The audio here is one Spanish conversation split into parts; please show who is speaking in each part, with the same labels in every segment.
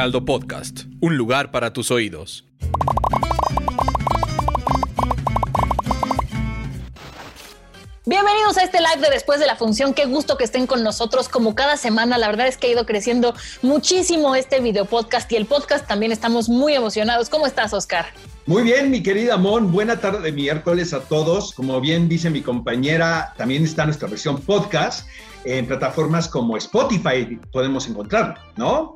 Speaker 1: Heraldo Podcast, un lugar para tus oídos.
Speaker 2: Bienvenidos a este live de después de la función. Qué gusto que estén con nosotros como cada semana. La verdad es que ha ido creciendo muchísimo este video podcast y el podcast también estamos muy emocionados. ¿Cómo estás, Oscar?
Speaker 3: Muy bien, mi querida Mon. Buena tarde de miércoles a todos. Como bien dice mi compañera, también está nuestra versión podcast en plataformas como Spotify. Podemos encontrarlo, ¿no?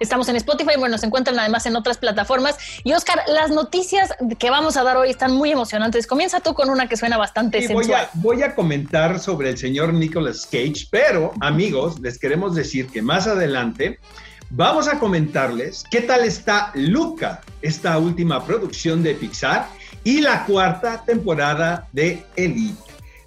Speaker 2: Estamos en Spotify, bueno, nos encuentran además en otras plataformas. Y Oscar, las noticias que vamos a dar hoy están muy emocionantes. Comienza tú con una que suena bastante sí,
Speaker 3: Voy a, voy a comentar sobre el señor Nicolas Cage, pero amigos, les queremos decir que más adelante vamos a comentarles qué tal está Luca, esta última producción de Pixar, y la cuarta temporada de Elite.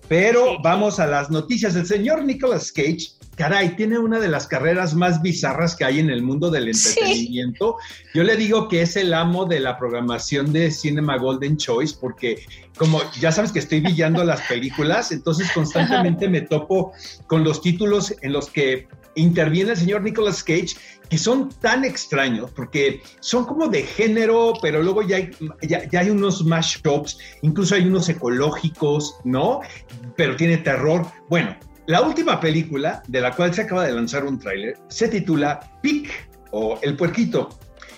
Speaker 3: Pero vamos a las noticias. El señor Nicolas Cage caray, tiene una de las carreras más bizarras que hay en el mundo del entretenimiento. Yo le digo que es el amo de la programación de Cinema Golden Choice, porque como ya sabes que estoy villando las películas, entonces constantemente me topo con los títulos en los que interviene el señor Nicolas Cage, que son tan extraños, porque son como de género, pero luego ya hay, ya, ya hay unos mashups, incluso hay unos ecológicos, ¿no? Pero tiene terror. Bueno, la última película, de la cual se acaba de lanzar un tráiler, se titula Pick o El Puerquito.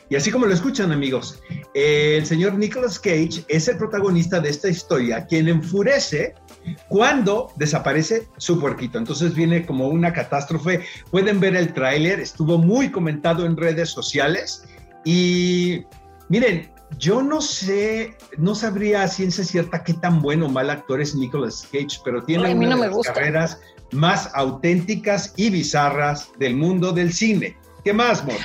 Speaker 3: Y así como lo escuchan amigos, el señor Nicolas Cage es el protagonista de esta historia, quien enfurece cuando desaparece su puerquito. Entonces viene como una catástrofe. Pueden ver el tráiler, estuvo muy comentado en redes sociales y miren, yo no sé, no sabría a ciencia cierta qué tan bueno o mal actor es Nicolas Cage, pero tiene una de las carreras más auténticas y bizarras del mundo del cine. ¿Qué más, Mon?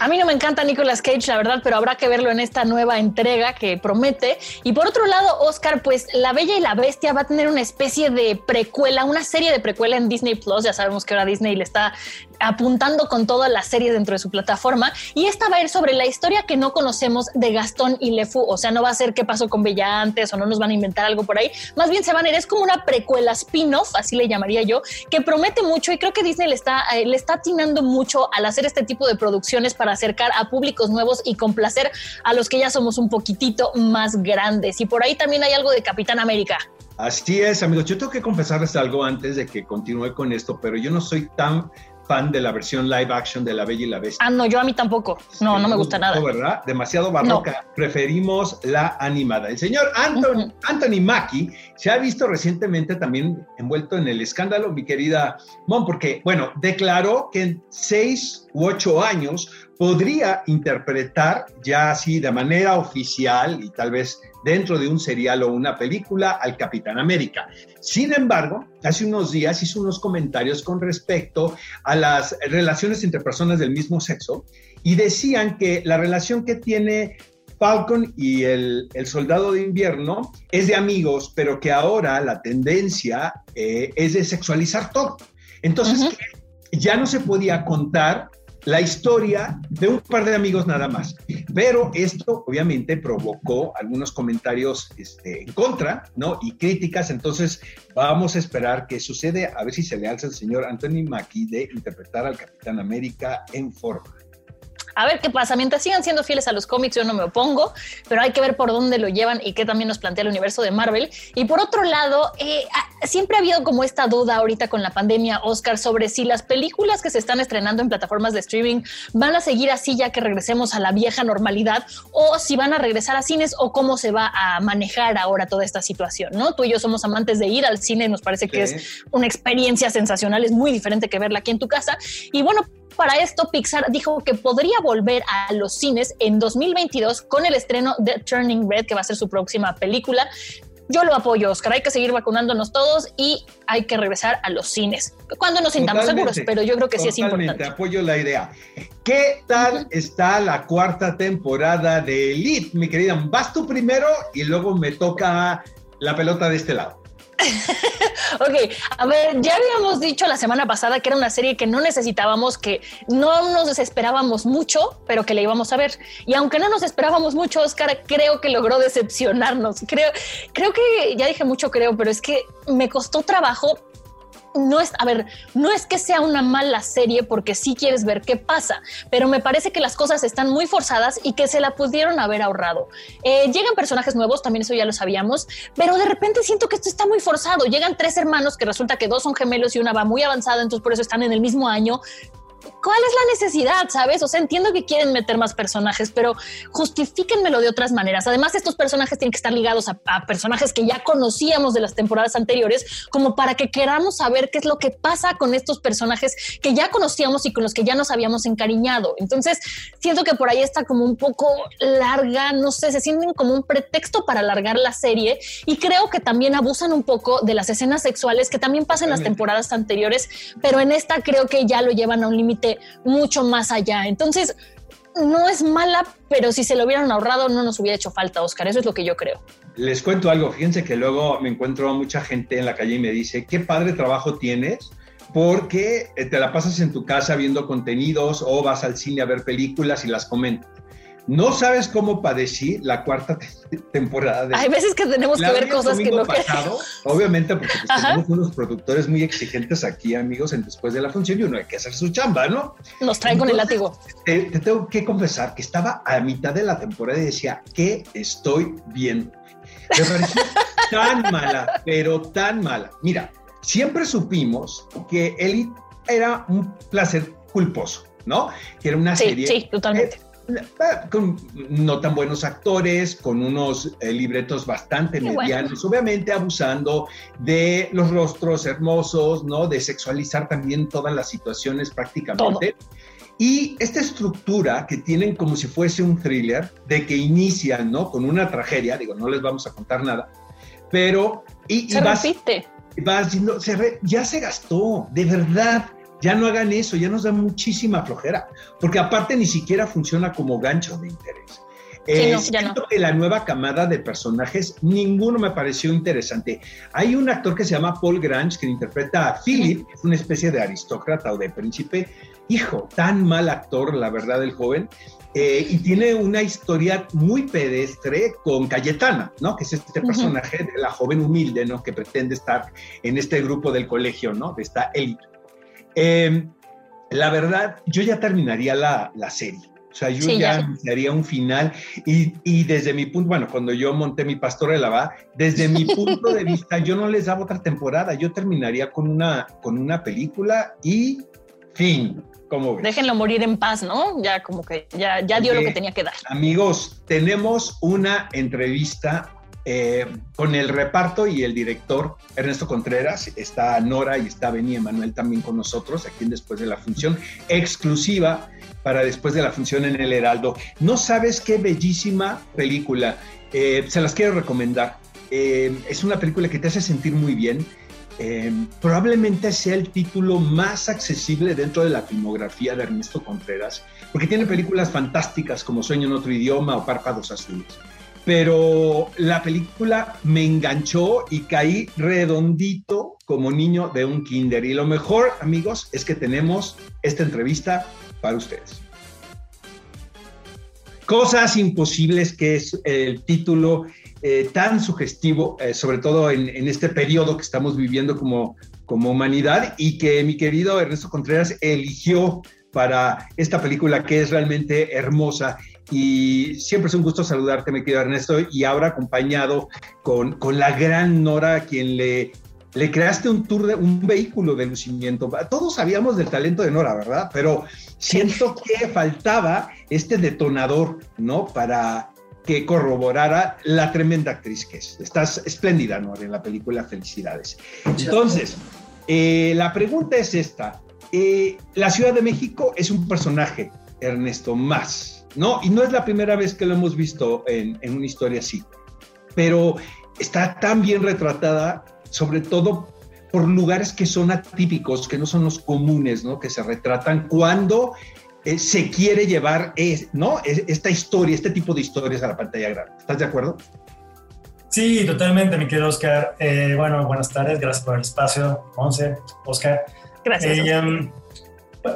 Speaker 2: A mí no me encanta Nicolas Cage, la verdad, pero habrá que verlo en esta nueva entrega que promete. Y por otro lado, Oscar, pues La Bella y la Bestia va a tener una especie de precuela, una serie de precuela en Disney Plus. Ya sabemos que ahora Disney le está apuntando con todas las series dentro de su plataforma. Y esta va a ir sobre la historia que no conocemos de Gastón y Lefou. O sea, no va a ser qué pasó con Bella antes o no nos van a inventar algo por ahí. Más bien se van a ir, es como una precuela spin-off, así le llamaría yo, que promete mucho y creo que Disney le está, eh, le está atinando mucho al hacer este tipo de producciones para acercar a públicos nuevos y complacer a los que ya somos un poquitito más grandes. Y por ahí también hay algo de Capitán América.
Speaker 3: Así es, amigos. Yo tengo que confesarles algo antes de que continúe con esto, pero yo no soy tan fan de la versión live action de La Bella y la Bestia.
Speaker 2: Ah, no, yo a mí tampoco. No, no me gusta nada.
Speaker 3: ¿verdad? Demasiado barroca. Preferimos la animada. El señor Anthony, Anthony Mackie se ha visto recientemente también envuelto en el escándalo, mi querida Mon, porque, bueno, declaró que en seis u ocho años podría interpretar ya así de manera oficial y tal vez dentro de un serial o una película al Capitán América. Sin embargo, hace unos días hizo unos comentarios con respecto a las relaciones entre personas del mismo sexo y decían que la relación que tiene Falcon y el, Soldado de Invierno es de amigos, pero que ahora la tendencia eh, es de sexualizar todo. Entonces, ya no se podía contar la historia de un par de amigos nada más. Pero esto obviamente provocó algunos comentarios este, en contra, ¿no? Y críticas. Entonces vamos a esperar qué sucede, a ver si se le alza el señor Anthony Mackie de interpretar al Capitán América en forma
Speaker 2: a ver qué pasa. Mientras sigan siendo fieles a los cómics, yo no me opongo, pero hay que ver por dónde lo llevan y qué también nos plantea el universo de Marvel. Y por otro lado, eh, ah, siempre ha habido como esta duda ahorita con la pandemia, Oscar, sobre si las películas que se están estrenando en plataformas de streaming van a seguir así ya que regresemos a la vieja normalidad o si van a regresar a cines o cómo se va a manejar ahora toda esta situación, ¿no? Tú y yo somos amantes de ir al cine, nos parece que es una experiencia sensacional, es muy diferente que verla aquí en tu casa. Y bueno, para esto, Pixar dijo que podría volver a los cines en 2022 con el estreno de Turning Red, que va a ser su próxima película. yo lo apoyo, Oscar. Hay que seguir vacunándonos todos y hay que regresar a los cines cuando nos sintamos seguros, pero yo creo que sí es importante.
Speaker 3: apoyo la idea. ¿Qué tal está la cuarta temporada de Elite, mi querida? Vas tú primero y luego me toca la pelota de este lado.
Speaker 2: ok, a ver, ya habíamos dicho la semana pasada que era una serie que no necesitábamos, que no nos esperábamos mucho, pero que le íbamos a ver. Y aunque no nos esperábamos mucho, Oscar, creo que logró decepcionarnos. Creo, creo que ya dije mucho, creo, pero es que me costó trabajo no es, a ver, no es que sea una mala serie porque sí quieres ver qué pasa, pero me parece que las cosas están muy forzadas y que se la pudieron haber ahorrado. Eh, llegan personajes nuevos, también eso ya lo sabíamos, pero de repente siento que esto está muy forzado. Llegan tres hermanos que resulta que dos son gemelos y una va muy avanzada, entonces por eso están en el mismo año. ¿Cuál es la necesidad? ¿Sabes? O sea, entiendo que quieren meter más personajes, pero justifíquenmelo de otras maneras. Además, estos personajes tienen que estar ligados a, personajes que ya conocíamos de las temporadas anteriores, como para que queramos saber qué es lo que pasa con estos personajes que ya conocíamos y con los que ya nos habíamos encariñado. Entonces, siento que por ahí está como un poco larga, no sé, se sienten como un pretexto para alargar la serie y creo que también abusan un poco de las escenas sexuales que también pasan en las temporadas anteriores, pero en esta creo que ya lo llevan a un límite mucho más allá. Entonces, no es mala, pero si se lo hubieran ahorrado no nos hubiera hecho falta, Oscar. Eso es lo que yo creo.
Speaker 3: Les cuento algo. Fíjense que luego me encuentro a mucha gente en la calle y me dice, qué padre trabajo tienes porque te la pasas en tu casa viendo contenidos o vas al cine a ver películas y las comentas. No sabes cómo padecí la cuarta temporada. De
Speaker 2: Hay veces que tenemos que ver cosas que no
Speaker 3: pasado, Obviamente, porque pues, tenemos unos productores muy exigentes aquí, amigos, en después de la función y uno hay que hacer su chamba, ¿no?
Speaker 2: Nos traen con el látigo.
Speaker 3: Te, tengo que confesar que estaba a mitad de la temporada y decía, ¿qué estoy viendo? Me pareció tan mala, pero tan mala. Mira, siempre supimos que Elite era un placer culposo, ¿no? Que era una serie.
Speaker 2: Sí, totalmente
Speaker 3: con no tan buenos actores, con unos eh, libretos bastante medianos, obviamente abusando de los rostros hermosos, ¿no? De sexualizar también todas las situaciones prácticamente. Y esta estructura que tienen como si fuese un thriller, de que inician, ¿no? Con una tragedia, digo, no les vamos a contar nada, pero...
Speaker 2: Y, se repite.
Speaker 3: ya se gastó, de verdad ya no hagan eso, ya nos da muchísima flojera, porque aparte ni siquiera funciona como gancho de interés.
Speaker 2: Sí, no, ya no.
Speaker 3: que la nueva camada de personajes, ninguno me pareció interesante. Hay un actor que se llama Paul Grange que interpreta a Philip, es una especie de aristócrata o de príncipe. Hijo, tan mal actor, la verdad, el joven. Eh, y tiene una historia muy pedestre con Cayetana, ¿no? Que es este personaje de la joven humilde, ¿no? Que pretende estar en este grupo del colegio, ¿no? De esta élite. Em, la verdad, yo ya terminaría la, serie. O sea, yo ya, haría un final y, desde mi punto, bueno, cuando yo monté mi pastorela, va, desde mi punto de vista, yo no les daba otra temporada, yo terminaría con una, con una película y fin. ¿Cómo
Speaker 2: Déjenlo morir en paz, ¿no? Ya como que ya, ya dio lo que tenía que dar.
Speaker 3: Amigos, tenemos una entrevista eh, con el reparto y el director Ernesto Contreras, está Nora y está Beni Emanuel también con nosotros, aquí en después de la función, exclusiva para después de la función en el Heraldo. No sabes qué bellísima película, eh, se las quiero recomendar. Eh, es una película que te hace sentir muy bien. probablemente sea el título más accesible dentro de la filmografía de Ernesto Contreras, porque tiene películas fantásticas como Sueño en otro idioma o Párpados azules pero la película me enganchó y caí redondito como niño de un kinder. Y lo mejor, amigos, es que tenemos esta entrevista para ustedes. Cosas imposibles, que es el título eh, tan sugestivo, eh, sobre todo en, este periodo que estamos viviendo como, como humanidad y que mi querido Ernesto Contreras eligió para esta película que es realmente hermosa y siempre es un gusto saludarte, mi querido Ernesto, y ahora acompañado con, con la gran Nora, a quien le, le creaste un tour de un vehículo de lucimiento. Todos sabíamos del talento de Nora, ¿verdad? Pero siento que faltaba este detonador, ¿no? Para que corroborara la tremenda actriz que es. Estás espléndida, Nora, en la película. Felicidades. Entonces, eh, la pregunta es esta. Eh, la Ciudad de México es un personaje, Ernesto, más ¿no? Y no es la primera vez que lo hemos visto en, una historia así. Pero está tan bien retratada, sobre todo por lugares que son atípicos, que no son los comunes, ¿no? Que se retratan cuando eh, se quiere llevar ¿no? esta historia, este tipo de historias a la pantalla grande. ¿Estás de acuerdo?
Speaker 4: Sí, totalmente, mi querido Oscar. Eh, bueno, buenas tardes, gracias por el espacio, Monse, Oscar.
Speaker 2: Gracias.
Speaker 4: Eh, um,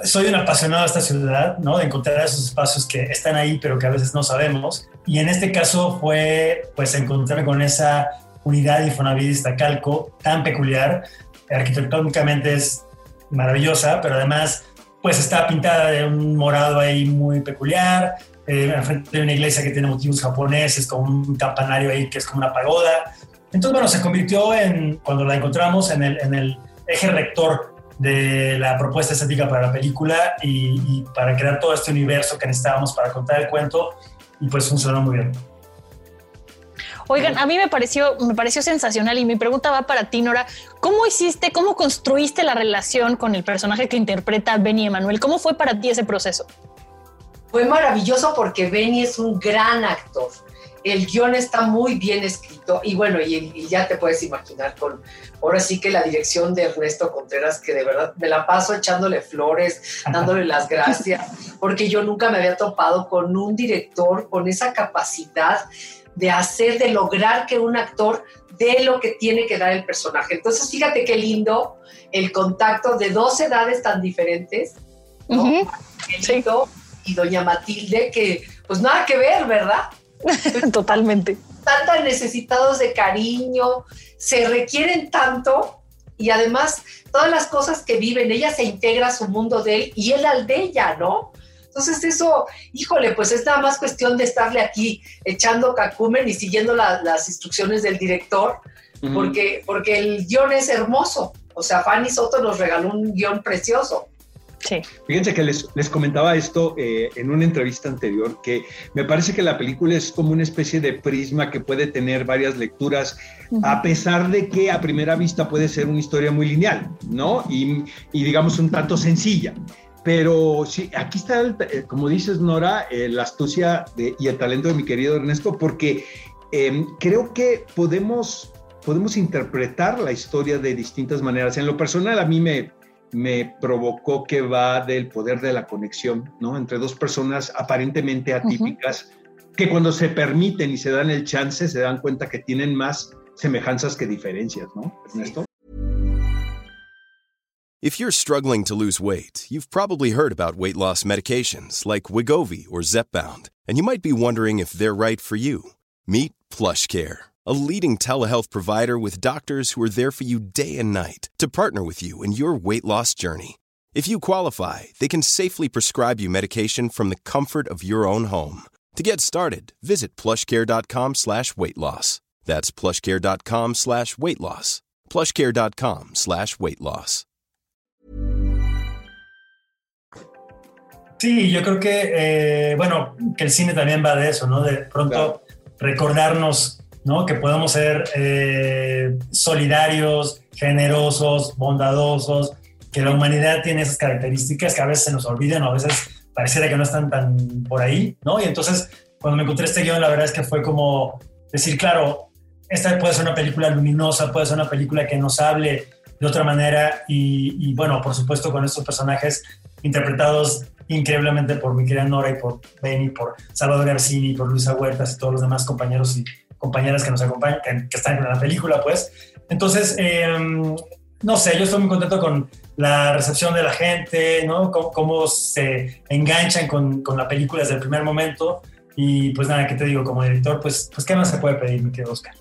Speaker 4: soy un apasionado de esta ciudad, ¿no? De encontrar esos espacios que están ahí, pero que a veces no sabemos. Y en este caso fue, pues, encontrarme con esa unidad Infonavit Iztacalco tan peculiar. Arquitectónicamente es maravillosa, pero además, pues, está pintada de un morado ahí muy peculiar. Eh, enfrente de una iglesia que tiene motivos japoneses, con un campanario ahí que es como una pagoda. Entonces, bueno, se convirtió en, cuando la encontramos, en el, en el eje rector de la propuesta estética para la película y, para crear todo este universo que necesitábamos para contar el cuento y pues funcionó muy bien.
Speaker 2: Oigan, a mí me pareció, me pareció sensacional y mi pregunta va para ti, Nora. ¿Cómo hiciste, cómo construiste la relación con el personaje que interpreta Benny Emanuel? ¿Cómo fue para ti ese proceso?
Speaker 5: Fue maravilloso porque Benny es un gran actor el guion está muy bien escrito y bueno, y, ya te puedes imaginar con, ahora sí que la dirección de Ernesto Contreras, que de verdad me la paso echándole flores, dándole las gracias, porque yo nunca me había topado con un director con esa capacidad de hacer, de lograr que un actor dé lo que tiene que dar el personaje. Entonces, fíjate qué lindo el contacto de dos edades tan diferentes, ¿no? y doña Matilde, que pues nada que ver, ¿verdad?
Speaker 2: Totalmente.
Speaker 5: Están tan necesitados de cariño, se requieren tanto y además todas las cosas que viven, ella se integra a su mundo de él y él al de ella, ¿no? Entonces eso, híjole, pues es nada más cuestión de estarle aquí echando cacumen y siguiendo las instrucciones del director, porque, porque el guion es hermoso. O sea, Fanny Soto nos regaló un guion precioso.
Speaker 3: Fíjense que les, comentaba esto eh, en una entrevista anterior, que me parece que la película es como una especie de prisma que puede tener varias lecturas, a pesar de que a primera vista puede ser una historia muy lineal, ¿no? Y, digamos un tanto sencilla. Pero sí, aquí está, eh, como dices, Nora, eh, la astucia y el talento de mi querido Ernesto, porque em, creo que podemos, podemos interpretar la historia de distintas maneras. En lo personal, a mí me, me provocó que va del poder de la conexión, ¿no? Entre dos personas aparentemente atípicas, que cuando se permiten y se dan el chance, se dan cuenta que tienen más semejanzas que diferencias, ¿no? Ernesto.
Speaker 6: If you're struggling to lose weight, you've probably heard about weight loss medications like Wigovi or Zepbound, and you might be wondering if they're right for you. Meet PlushCare a leading telehealth provider with doctors who are there for you day and night to partner with you in your weight loss journey. If you qualify, they can safely prescribe you medication from the comfort of your own home. To get started, visit plushcare.com slash weight loss. That's plushcare.com slash weight loss. Plushcare.com slash weight loss.
Speaker 4: Sí, yo creo que, eh, bueno, que el cine también va de eso, ¿no? De pronto claro. recordarnos ¿no? Que podemos ser eh, solidarios, generosos, bondadosos, que la humanidad tiene esas características que a veces se nos olvidan o a veces pareciera que no están tan por ahí, ¿no? Y entonces, cuando me encontré este guion, la verdad es que fue como decir, claro, esta puede ser una película luminosa, puede ser una película que nos hable de otra manera y, bueno, por supuesto con estos personajes interpretados increíblemente por mi querida Nora y por Benny, por Salvador Garcini, por Luisa Huertas y todos los demás compañeros compañeras que nos acompañan, que, están en la película, pues. Entonces, em, no sé, yo estoy muy contento con la recepción de la gente, ¿no? Cómo, se enganchan con, con, la película desde el primer momento. Y pues nada, ¿qué te digo? Como director, pues, pues ¿qué más se puede pedir, mi querido Oscar?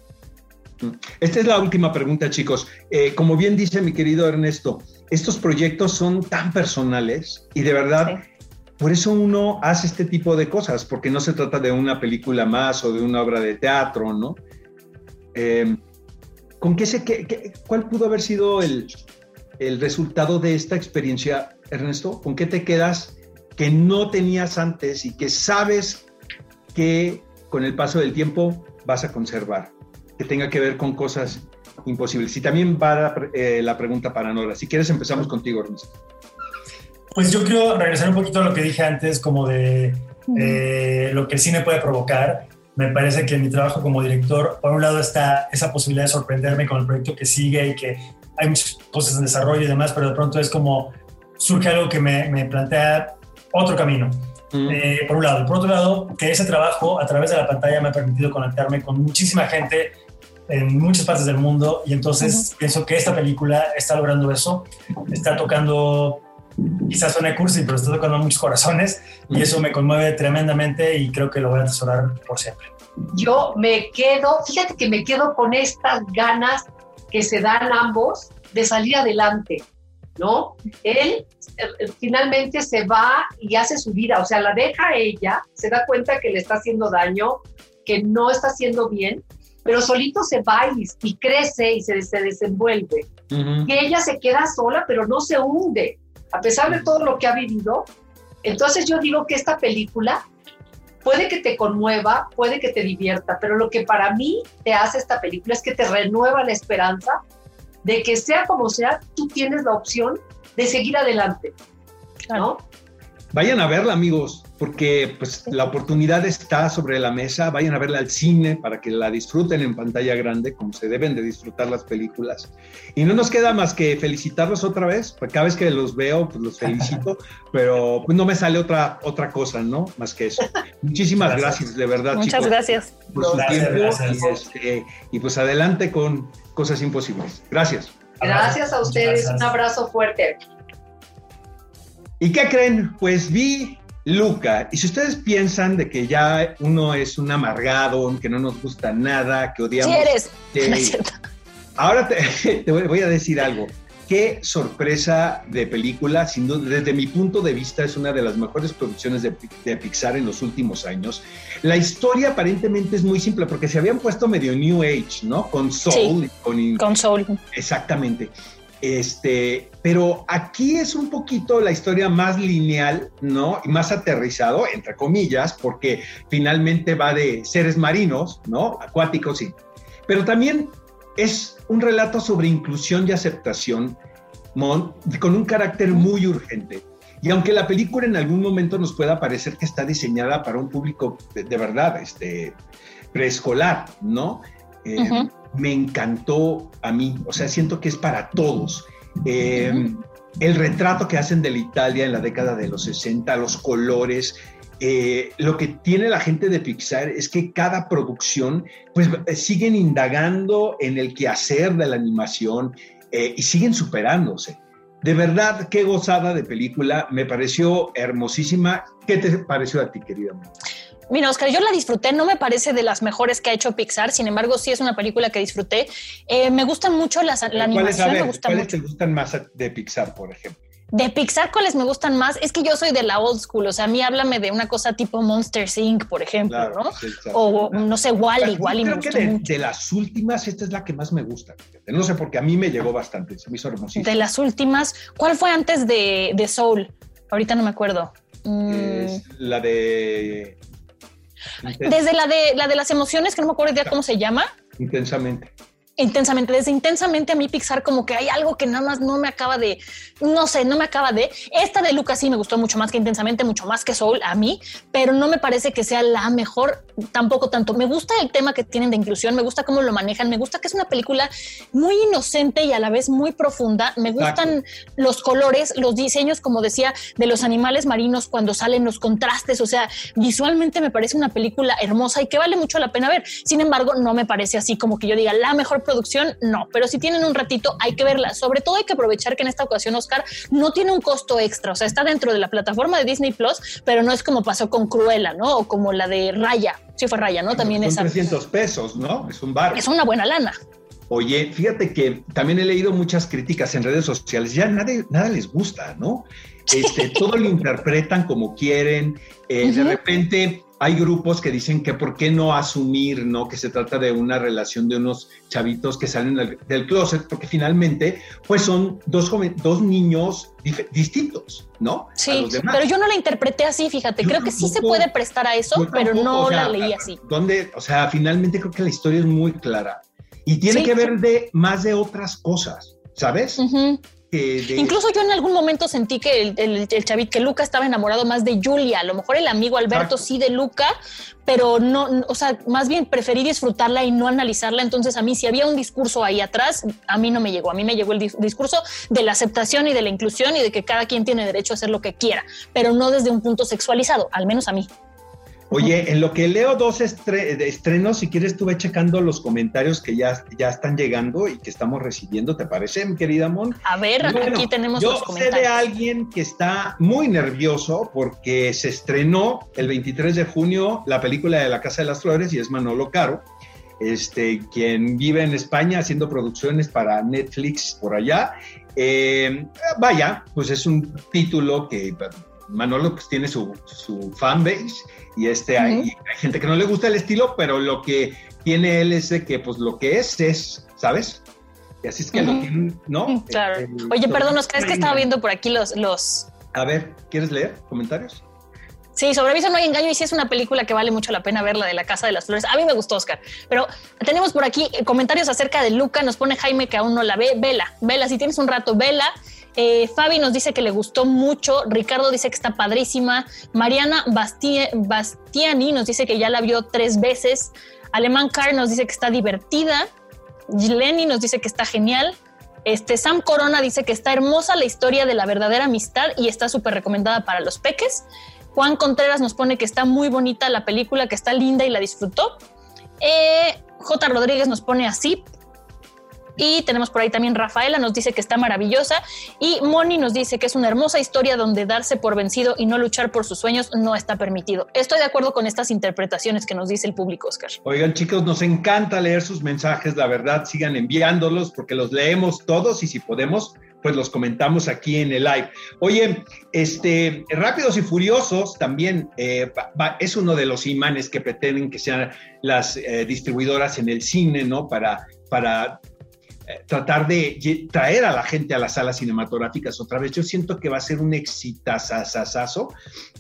Speaker 3: Esta es la última pregunta, chicos. Eh, como bien dice mi querido Ernesto, estos proyectos son tan personales y de verdad por eso uno hace este tipo de cosas, porque no se trata de una película más o de una obra de teatro, ¿no? Eh, ¿Con qué se, qué, cuál pudo haber sido el, el resultado de esta experiencia, Ernesto? ¿Con qué te quedas que no tenías antes y que sabes que con el paso del tiempo vas a conservar? Que tenga que ver con cosas imposibles. Y también va eh, la pregunta para Nora. Si quieres, empezamos contigo, Ernesto.
Speaker 4: Pues yo quiero regresar un poquito a lo que dije antes, como de eh, lo que el cine puede provocar. me parece que mi trabajo como director, por un lado está esa posibilidad de sorprenderme con el proyecto que sigue y que hay muchas cosas en desarrollo y demás, pero de pronto es como surge algo que me, me plantea otro camino. Eh, por un lado. Por otro lado, que ese trabajo a través de la pantalla me ha permitido conectarme con muchísima gente en muchas partes del mundo y entonces pienso que esta película está logrando eso, está tocando, quizás suene cursi, pero está tocando muchos corazones y eso me conmueve tremendamente y creo que lo voy a atesorar por siempre.
Speaker 5: Yo me quedo, fíjate que me quedo con estas ganas que se dan ambos de salir adelante, ¿no? Él eh, finalmente se va y hace su vida, o sea, la deja a ella, se da cuenta que le está haciendo daño, que no está haciendo bien, pero solito se va y, crece y se, desenvuelve. Y ella se queda sola, pero no se hunde, a pesar de todo lo que ha vivido. Entonces yo digo que esta película puede que te conmueva, puede que te divierta, pero lo que para mí te hace esta película es que te renueva la esperanza de que sea como sea, tú tienes la opción de seguir adelante, ¿no?
Speaker 3: Vayan a verla, amigos, porque pues, la oportunidad está sobre la mesa. Vayan a verla al cine para que la disfruten en pantalla grande, como se deben de disfrutar las películas. Y no nos queda más que felicitarlos otra vez, porque cada vez que los veo, pues los felicito, pero pues, no me sale otra, otra cosa, ¿no? Más que eso. Muchísimas gracias, de verdad.
Speaker 2: Muchas gracias.
Speaker 3: Por su tiempo este, y pues adelante con cosas imposibles. Gracias.
Speaker 5: Gracias a ustedes, un abrazo fuerte.
Speaker 3: ¿Y qué creen? Pues vi Luca. Y si ustedes piensan de que ya uno es un amargado, que no nos gusta nada, que odiamos.
Speaker 2: Sí eres.
Speaker 3: ahora te, voy a decir algo. Qué sorpresa de película, sin duda, desde mi punto de vista es una de las mejores producciones de, Pixar en los últimos años. La historia aparentemente es muy simple porque se habían puesto medio New Age, ¿no? Con Soul.
Speaker 2: con, con Soul.
Speaker 3: Exactamente. Este, pero aquí es un poquito la historia más lineal, ¿no? Y más aterrizado, entre comillas, porque finalmente va de seres marinos, ¿no? Acuáticos, sí. Pero también es un relato sobre inclusión y aceptación con un carácter muy urgente. Y aunque la película en algún momento nos pueda parecer que está diseñada para un público de, verdad, este, preescolar, ¿no? Eh, me encantó a mí, o sea, siento que es para todos. Eh, el retrato que hacen de la Italia en la década de los 60, los colores, eh, lo que tiene la gente de Pixar es que cada producción, pues siguen indagando en el quehacer de la animación y siguen superándose. De verdad, qué gozada de película, me pareció hermosísima. ¿Qué te pareció a ti, querida?
Speaker 2: Mira, Oscar, yo la disfruté, no me parece de las mejores que ha hecho Pixar, sin embargo, sí es una película que disfruté. Eh, me gustan mucho las, la animación, me gusta
Speaker 3: ¿Cuáles te gustan más de Pixar, por ejemplo?
Speaker 2: De Pixar, ¿cuáles me gustan más? Es que yo soy de la old school, o sea, a mí háblame de una cosa tipo Monster Inc., por ejemplo, ¿no? o no sé, Wally, Wally
Speaker 3: me gustó de, de, las últimas, esta es la que más me gusta. No sé, porque a mí me llegó bastante, se me hizo hermosísima.
Speaker 2: De las últimas, ¿cuál fue antes de, de Soul? Ahorita no me acuerdo.
Speaker 3: Es mm. la de
Speaker 2: desde la de, la de las emociones, que no me acuerdo ya cómo se llama.
Speaker 3: Intensamente
Speaker 2: intensamente, desde intensamente a mí Pixar como que hay algo que nada más no me acaba de, no sé, no me acaba de. Esta de Lucas sí me gustó mucho más que intensamente, mucho más que Soul a mí, pero no me parece que sea la mejor tampoco tanto. Me gusta el tema que tienen de inclusión, me gusta cómo lo manejan, me gusta que es una película muy inocente y a la vez muy profunda. Me gustan los colores, los diseños, como decía, de los animales marinos cuando salen los contrastes. O sea, visualmente me parece una película hermosa y que vale mucho la pena ver. Sin embargo, no me parece así como que yo diga la mejor producción, no, pero si tienen un ratito hay que verla. Sobre todo hay que aprovechar que en esta ocasión Oscar no tiene un costo extra, o sea, está dentro de la plataforma de Disney Plus, pero no es como pasó con Cruella, ¿no? O como la de Raya, sí fue Raya, ¿no? También
Speaker 3: es 300 pesos, ¿no? Es un bar.
Speaker 2: Es una buena lana.
Speaker 3: Oye, fíjate que también he leído muchas críticas en redes sociales, ya nadie, nada les gusta, ¿no? Este, todo lo interpretan como quieren, eh, de repente hay grupos que dicen que por qué no asumir, ¿no? Que se trata de una relación de unos chavitos que salen del, closet, porque finalmente, pues son dos, dos niños distintos, ¿no?
Speaker 2: Sí, pero yo no la interpreté así, fíjate. creo que sí se puede prestar a eso, pero no la leí así.
Speaker 3: Donde, o sea, finalmente creo que la historia es muy clara y tiene que ver de más de otras cosas, ¿sabes?
Speaker 2: Incluso yo en algún momento sentí que el, el, chavit, que Luca estaba enamorado más de Julia. A lo mejor el amigo Alberto sí de Luca, pero no, o sea, más bien preferí disfrutarla y no analizarla. Entonces, a mí, si había un discurso ahí atrás, a mí no me llegó. A mí me llegó el discurso de la aceptación y de la inclusión y de que cada quien tiene derecho a hacer lo que quiera, pero no desde un punto sexualizado, al menos a mí.
Speaker 3: Oye, en lo que leo dos estrenos, si quieres, estuve checando los comentarios que ya, ya están llegando y que estamos recibiendo, ¿te parece, mi querida Mon?
Speaker 2: A ver, aquí tenemos los comentarios.
Speaker 3: Yo sé de alguien que está muy nervioso porque se estrenó el 23 de junio la película de La Casa de las Flores y es Manolo Caro, este, quien vive en España haciendo producciones para Netflix por allá. Eh, vaya, pues es un título que Manolo pues tiene su, su fanbase y este, hay, gente que no le gusta el estilo, pero lo que tiene él es de que pues lo que es es, ¿sabes? Y así es que lo tiene, ¿no?
Speaker 2: Claro. Oye, perdón, ¿nos crees que estaba viendo por aquí los, los...
Speaker 3: A ver, ¿quieres leer comentarios?
Speaker 2: Sí, sobre aviso no hay engaño y sí es una película que vale mucho la pena verla de la Casa de las Flores. A mí me gustó, Oscar. Pero tenemos por aquí comentarios acerca de Luca. Nos pone Jaime que aún no la ve. Vela, vela, si tienes un rato, vela. Eh, Fabi nos dice que le gustó mucho. Ricardo dice que está padrísima. Mariana Bastiani nos dice que ya la vio tres veces. Alemán Car nos dice que está divertida. Lenny nos dice que está genial. Este, Sam Corona dice que está hermosa la historia de la verdadera amistad y está súper recomendada para los peques. Juan Contreras nos pone que está muy bonita la película, que está linda y la disfrutó. Eh, J. Rodríguez nos pone así, y tenemos por ahí también Rafaela, nos dice que está maravillosa. Y Moni nos dice que es una hermosa historia donde darse por vencido y no luchar por sus sueños no está permitido. Estoy de acuerdo con estas interpretaciones que nos dice el público, Oscar.
Speaker 3: Oigan, chicos, nos encanta leer sus mensajes, la verdad, sigan enviándolos porque los leemos todos y si podemos, pues los comentamos aquí en el live. Oye, este, Rápidos y Furiosos también eh, es uno de los imanes que pretenden que sean las eh, distribuidoras en el cine, ¿no? Para, para tratar de traer a la gente a las salas cinematográficas otra vez. Yo siento que va a ser un exitazazazazo.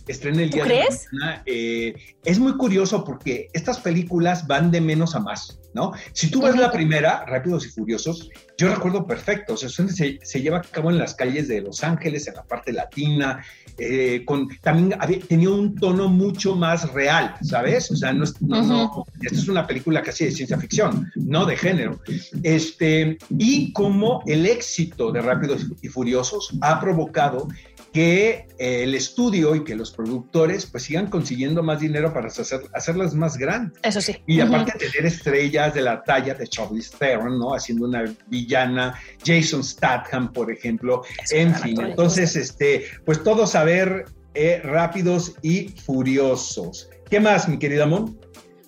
Speaker 3: Estrena el día de mañana. Eh, es muy curioso porque estas películas van de menos a más, ¿no? Si tú ves la primera, Rápidos y Furiosos, yo recuerdo perfecto, o sea, se, se lleva a cabo en las calles de Los Ángeles, en la parte latina, eh, con, también tenía un tono mucho más real, ¿sabes? O sea, no, es, no, esto es una película casi de ciencia ficción, no de género. Este, y como el éxito de Rápidos y Furiosos ha provocado que eh, el estudio y que los productores pues sigan consiguiendo más dinero para hacer, hacerlas más grandes.
Speaker 2: Eso sí.
Speaker 3: Y aparte tener estrellas de la talla de Charlize Theron, ¿no? Haciendo una villana, Jason Statham, por ejemplo, en fin. Entonces, este, pues todos a ver eh, rápidos y furiosos. ¿Qué más, mi querida Mon?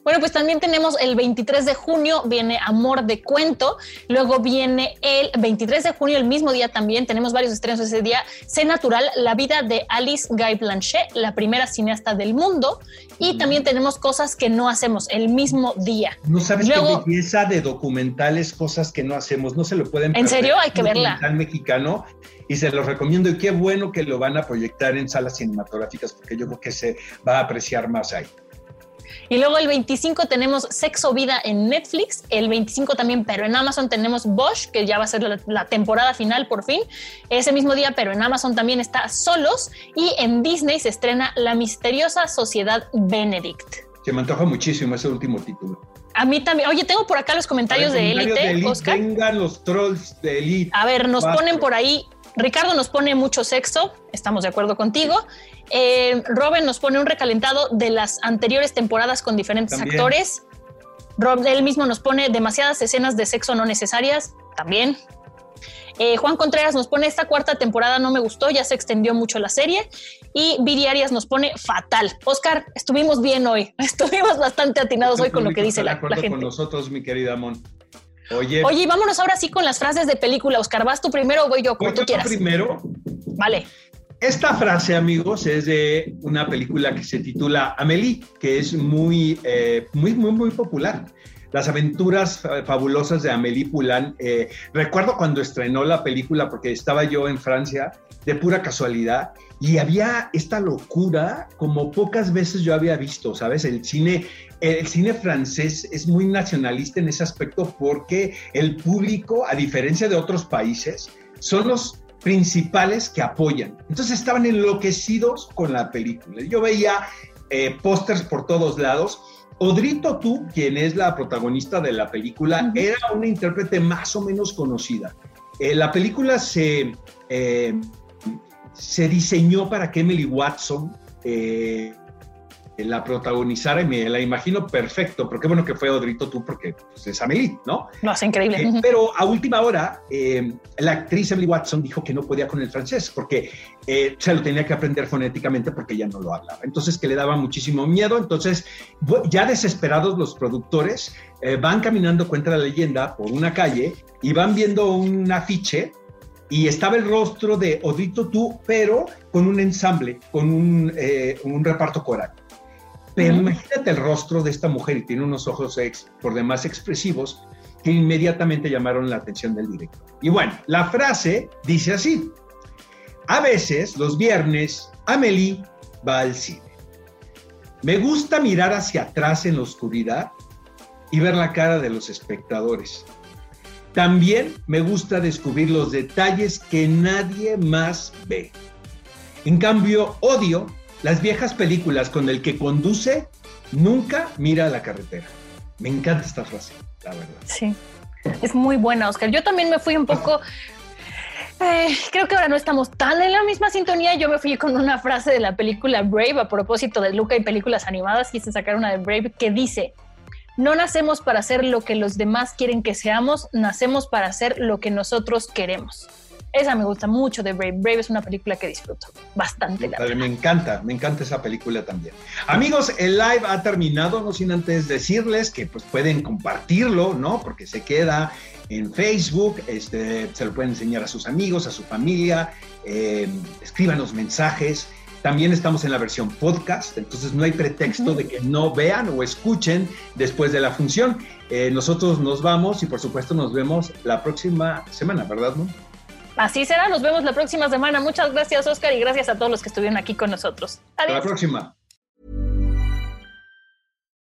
Speaker 2: Bueno, pues también tenemos el 23 de junio, viene Amor de Cuento, luego viene el 23 de junio, el mismo día también, tenemos varios estrenos ese día, Sé Natural, la vida de Alice Guy Blanchet, la primera cineasta del mundo, y también tenemos cosas que no hacemos el mismo día.
Speaker 3: No sabes qué belleza de documentales, cosas que no hacemos, no se lo pueden
Speaker 2: ¿En serio? Hay que verla.
Speaker 3: Documental mexicano y se los recomiendo y qué bueno que lo van a proyectar en salas cinematográficas porque yo creo que se va a apreciar más ahí.
Speaker 2: Y luego el 25 tenemos Sexo Vida en Netflix, el 25 también, pero en Amazon tenemos Bosch, que ya va a ser la, temporada final por fin, ese mismo día, pero en Amazon también está Solos y en Disney se estrena La misteriosa sociedad Benedict.
Speaker 3: Se me antoja muchísimo ese último título.
Speaker 2: A mí también. Oye, tengo por acá los comentarios de Élite, Oscar.
Speaker 3: Vengan los trolls de Elite.
Speaker 2: A ver, nos ponen por ahí Ricardo nos pone mucho sexo, estamos de acuerdo contigo. Eh, Robin nos pone un recalentado de las anteriores temporadas con diferentes actores. Rob, él mismo nos pone demasiadas escenas de sexo no necesarias, también. Eh, Juan Contreras nos pone esta cuarta temporada no me gustó, ya se extendió mucho la serie. Y Viri Arias nos pone fatal. Oscar, estuvimos bien hoy, estuvimos bastante atinados hoy con lo que dice la, la, gente.
Speaker 3: con nosotros, mi querida Mon. Oye.
Speaker 2: Oye, vámonos ahora sí con las frases de película. Oscar, ¿vas tú primero o voy yo? Como tú quieras.
Speaker 3: primero.
Speaker 2: Vale.
Speaker 3: Esta frase, amigos, es de una película que se titula Amélie, que es muy, eh, muy, muy, muy popular. Las aventuras fabulosas de Amélie Poulain. Eh, recuerdo cuando estrenó la película, porque estaba yo en Francia, de pura casualidad, y había esta locura como pocas veces yo había visto, ¿sabes? El cine el cine francés es muy nacionalista en ese aspecto porque el público, a diferencia de otros países, son los principales que apoyan. Entonces estaban enloquecidos con la película. Yo veía eh, pósters por todos lados. Odrito Tú, quien es la protagonista de la película, era una intérprete más o menos conocida. Eh, la película se, eh, se diseñó para que Emily Watson la protagonizara y me la imagino perfecto, pero qué bueno que fue Odrito tú porque pues, es Amelie, ¿no?
Speaker 2: No, es increíble.
Speaker 3: Eh, pero a última hora, eh, la actriz Emily Watson dijo que no podía con el francés porque eh, se lo tenía que aprender fonéticamente porque ella no lo hablaba. Entonces que le daba muchísimo miedo. Entonces, ya desesperados los productores van caminando, cuenta la leyenda, por una calle y van viendo un afiche y estaba el rostro de Odrito tú, pero con un ensamble, con un, un reparto coral. Pero imagínate el rostro de esta mujer y tiene unos ojos ex, por demás expresivos que inmediatamente llamaron la atención del director. Y bueno, la frase dice así. A veces, los viernes, Amelie va al cine. Me gusta mirar hacia atrás en la oscuridad y ver la cara de los espectadores. También me gusta descubrir los detalles que nadie más ve. En cambio, odio las viejas películas con el que conduce nunca mira a la carretera. Me encanta esta frase, la verdad.
Speaker 2: Sí, es muy buena, Oscar. Yo también me fui un poco... Eh, creo que ahora no estamos tan en la misma sintonía. Yo me fui con una frase de la película Brave a propósito de Luca y películas animadas. Quise sacar una de Brave que dice, no nacemos para hacer lo que los demás quieren que seamos, nacemos para hacer lo que nosotros queremos. Esa me gusta mucho de Brave. Brave es una película que disfruto bastante.
Speaker 3: me encanta, me encanta esa película también. Amigos, el live ha terminado, no sin antes decirles que pues pueden compartirlo, ¿no? Porque se queda en Facebook, este, se lo pueden enseñar a sus amigos, a su familia, eh, escríbanos mensajes. También estamos en la versión podcast, entonces no hay pretexto de que no vean o escuchen después de la función. Eh, nosotros nos vamos y por supuesto nos vemos la próxima semana, ¿verdad? No?
Speaker 2: Así será, nos vemos la próxima semana. Muchas gracias, Oscar, y gracias a todos los que estuvieron aquí con nosotros.
Speaker 3: Adiós. Hasta la próxima.